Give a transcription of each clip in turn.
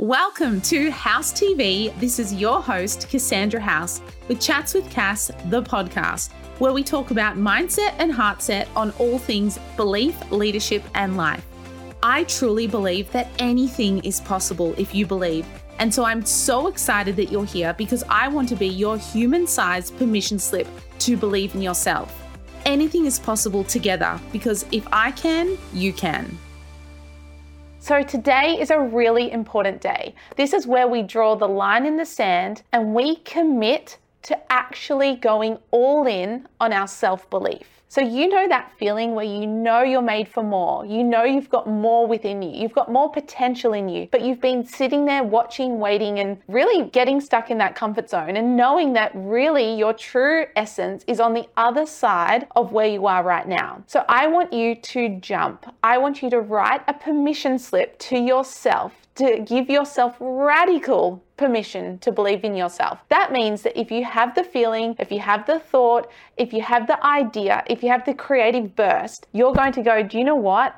Welcome to House TV. This is your host, Cassandra House, with Chats with Cass, the podcast, where we talk about mindset and heartset on all things belief, leadership, and life. I truly believe that anything is possible if you believe. And so I'm so excited that you're here because I want to be your human sized permission slip to believe in yourself. Anything is possible together because if I can, you can. So, today is a really important day. This is where we draw the line in the sand and we commit to actually going all in on our self belief. So, you know that feeling where you know you're made for more, you know you've got more within you, you've got more potential in you, but you've been sitting there watching, waiting, and really getting stuck in that comfort zone and knowing that really your true essence is on the other side of where you are right now. So, I want you to jump. I want you to write a permission slip to yourself to give yourself radical permission to believe in yourself. That means that if you have the feeling, if you have the thought, if you have the idea, if you have the creative burst, you're going to go, do you know what?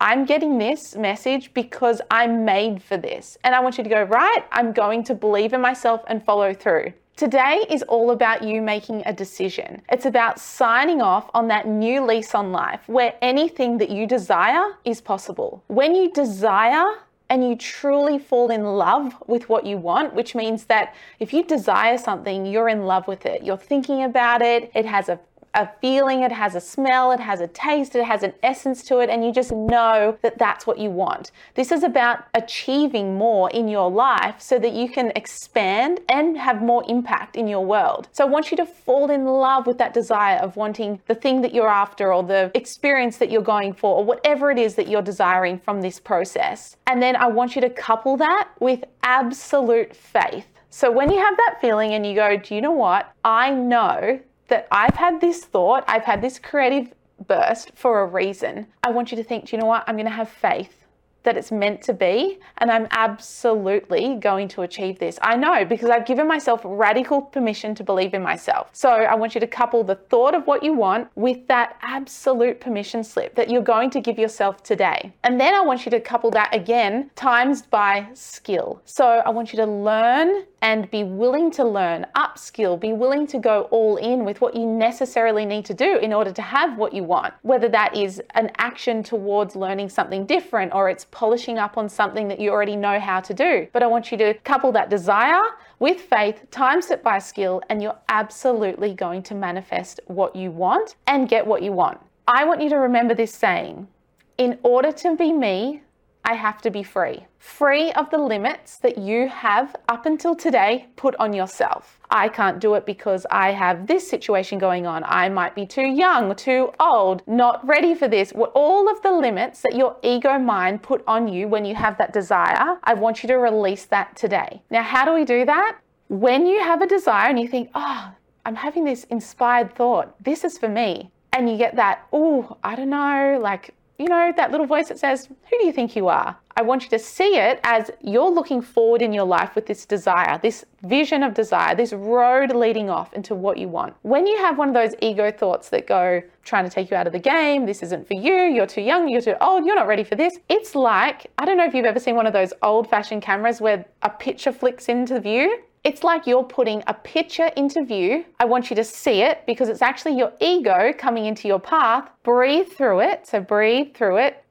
I'm getting this message because I'm made for this. And I want you to go, right, I'm going to believe in myself and follow through. Today is all about you making a decision. It's about signing off on that new lease on life where anything that you desire is possible. When you desire and you truly fall in love with what you want, which means that if you desire something, you're in love with it. You're thinking about it, it has a a feeling, it has a smell, it has a taste, it has an essence to it, and you just know that that's what you want. This is about achieving more in your life so that you can expand and have more impact in your world. So I want you to fall in love with that desire of wanting the thing that you're after or the experience that you're going for or whatever it is that you're desiring from this process. And then I want you to couple that with absolute faith. So when you have that feeling and you go, do you know what? I know that I've had this thought, I've had this creative burst for a reason. I want you to think, do you know what? I'm going to have faith that it's meant to be, and I'm absolutely going to achieve this. I know because I've given myself radical permission to believe in myself. So I want you to couple the thought of what you want with that absolute permission slip that you're going to give yourself today. And then I want you to couple that again times by skill. So I want you to learn and be willing to learn, upskill, be willing to go all in with what you necessarily need to do in order to have what you want. Whether that is an action towards learning something different or it's polishing up on something that you already know how to do. But I want you to couple that desire with faith, times it by skill, and you're absolutely going to manifest what you want and get what you want. I want you to remember this saying in order to be me, I have to be free. Free of the limits that you have up until today put on yourself. I can't do it because I have this situation going on. I might be too young, too old, not ready for this. All of the limits that your ego mind put on you when you have that desire, I want you to release that today. Now, how do we do that? When you have a desire and you think, oh, I'm having this inspired thought, this is for me. And you get that, oh, I don't know, like you know, that little voice that says, Who do you think you are? I want you to see it as you're looking forward in your life with this desire, this vision of desire, this road leading off into what you want. When you have one of those ego thoughts that go, trying to take you out of the game, this isn't for you, you're too young, you're too old, you're not ready for this. It's like, I don't know if you've ever seen one of those old fashioned cameras where a picture flicks into view it's like you're putting a picture into view. I want you to see it because it's actually your ego coming into your path. Breathe through it. So breathe through it.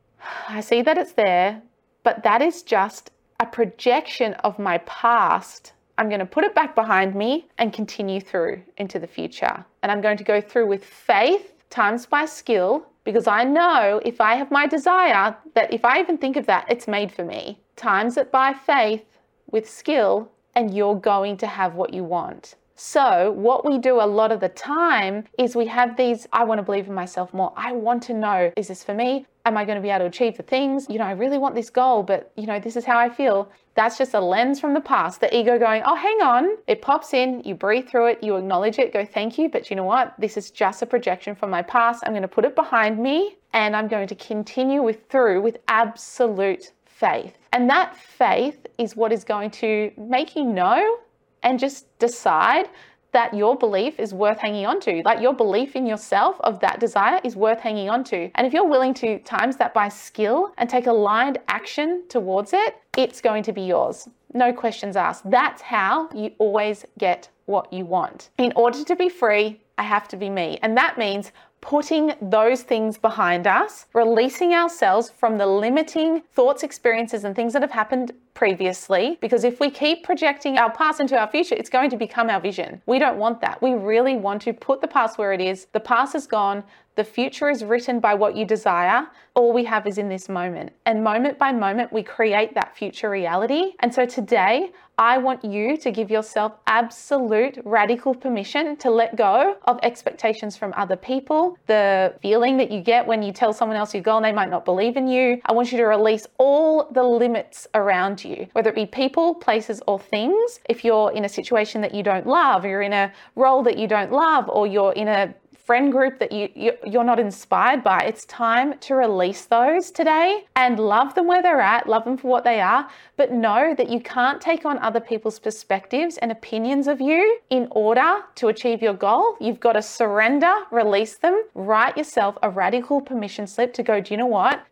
I see that it's there, but that is just a projection of my past. I'm going to put it back behind me and continue through into the future. And I'm going to go through with faith times by skill because I know if I have my desire that if I even think of that, it's made for me. Times it by faith with skill and you're going to have what you want. So, what we do a lot of the time is we have these I want to believe in myself more. I want to know is this for me? Am I going to be able to achieve the things? You know, I really want this goal, but you know, this is how I feel. That's just a lens from the past, the ego going, oh, hang on. It pops in, you breathe through it, you acknowledge it, go, thank you. But you know what? This is just a projection from my past. I'm going to put it behind me and I'm going to continue with through with absolute faith. And that faith is what is going to make you know and just decide that your belief is worth hanging on to. Like your belief in yourself of that desire is worth hanging on to. And if you're willing to times that by skill and take aligned action towards it, it's going to be yours. No questions asked. That's how you always get what you want. In order to be free, I have to be me. And that means putting those things behind us, releasing ourselves from the limiting thoughts, experiences, and things that have happened previously. Because if we keep projecting our past into our future, it's going to become our vision. We don't want that. We really want to put the past where it is. The past is gone. The future is written by what you desire. All we have is in this moment. And moment by moment, we create that future reality. And so today, I want you to give yourself absolute radical permission to let go of expectations from other people, the feeling that you get when you tell someone else your goal and they might not believe in you. I want you to release all the limits around you, whether it be people, places, or things. If you're in a situation that you don't love, or you're in a role that you don't love, or you're in a friend group that you, you you're not inspired by it's time to release those today and love them where they're at love them for what they are but know that you can't take on other people's perspectives and opinions of you in order to achieve your goal you've got to surrender release them write yourself a radical permission slip to go do you know what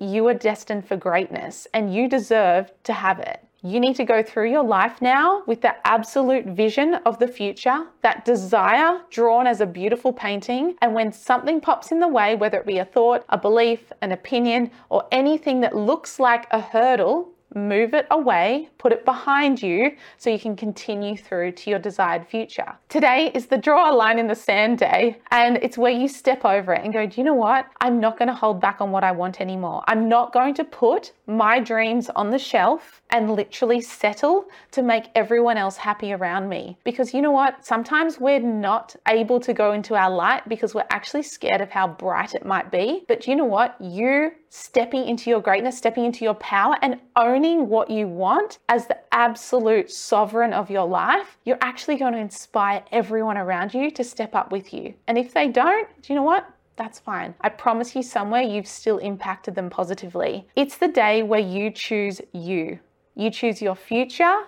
you are destined for greatness and you deserve to have it you need to go through your life now with that absolute vision of the future, that desire drawn as a beautiful painting. And when something pops in the way, whether it be a thought, a belief, an opinion, or anything that looks like a hurdle, move it away, put it behind you so you can continue through to your desired future. Today is the draw a line in the sand day, and it's where you step over it and go, Do you know what? I'm not going to hold back on what I want anymore. I'm not going to put my dreams on the shelf and literally settle to make everyone else happy around me. Because you know what? Sometimes we're not able to go into our light because we're actually scared of how bright it might be. But you know what? You stepping into your greatness, stepping into your power, and owning what you want as the absolute sovereign of your life, you're actually going to inspire everyone around you to step up with you. And if they don't, do you know what? That's fine. I promise you, somewhere you've still impacted them positively. It's the day where you choose you. You choose your future,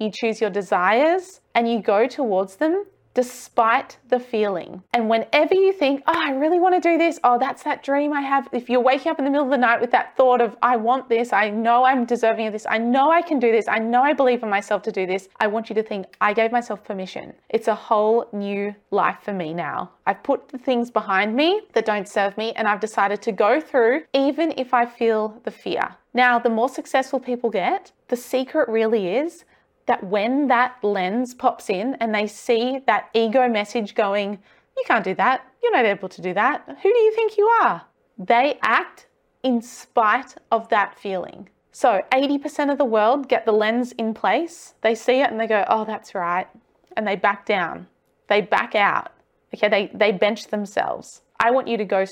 you choose your desires, and you go towards them despite the feeling. And whenever you think, oh, I really want to do this, oh, that's that dream I have. If you're waking up in the middle of the night with that thought of, I want this, I know I'm deserving of this, I know I can do this, I know I believe in myself to do this, I want you to think, I gave myself permission. It's a whole new life for me now. I've put the things behind me that don't serve me, and I've decided to go through, even if I feel the fear. Now, the more successful people get, the secret really is that when that lens pops in and they see that ego message going, you can't do that, you're not able to do that, who do you think you are? They act in spite of that feeling. So 80% of the world get the lens in place, they see it and they go, oh, that's right. And they back down, they back out. Okay, they, they bench themselves. I want you to go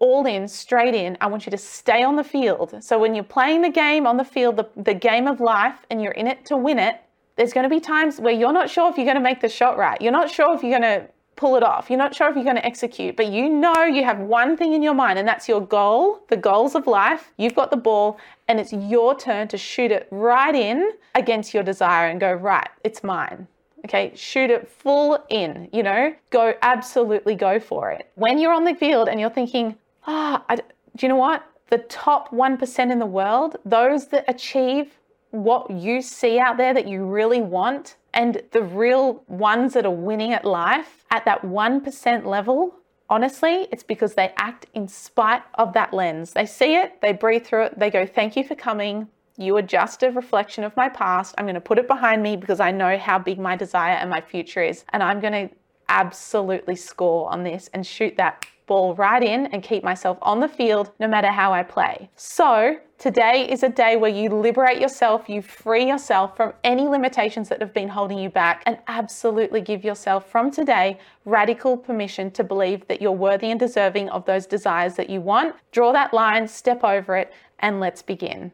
all in, straight in. I want you to stay on the field. So when you're playing the game on the field, the, the game of life, and you're in it to win it, there's going to be times where you're not sure if you're going to make the shot right. You're not sure if you're going to pull it off. You're not sure if you're going to execute, but you know you have one thing in your mind, and that's your goal, the goals of life. You've got the ball, and it's your turn to shoot it right in against your desire and go, right, it's mine. Okay, shoot it full in, you know, go absolutely go for it. When you're on the field and you're thinking, ah, oh, do you know what? The top 1% in the world, those that achieve what you see out there that you really want and the real ones that are winning at life at that 1% level, honestly, it's because they act in spite of that lens. They see it, they breathe through it, they go, Thank you for coming. You are just a reflection of my past. I'm going to put it behind me because I know how big my desire and my future is. And I'm going to absolutely score on this and shoot that ball right in and keep myself on the field no matter how I play. So, today is a day where you liberate yourself, you free yourself from any limitations that have been holding you back, and absolutely give yourself from today radical permission to believe that you're worthy and deserving of those desires that you want. Draw that line, step over it, and let's begin.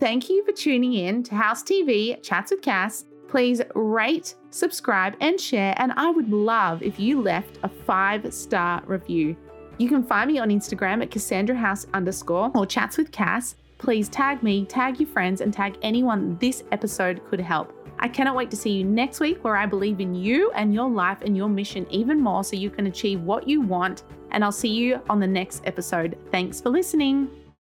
Thank you for tuning in to House TV Chats with Cass please rate, subscribe, and share. And I would love if you left a five star review. You can find me on Instagram at Cassandra House underscore or chats with Cass please tag me, tag your friends, and tag anyone this episode could help. I cannot wait to see you next week where I believe in you and your life and your mission even more so you can achieve what you want. And I'll see you on the next episode. Thanks for listening.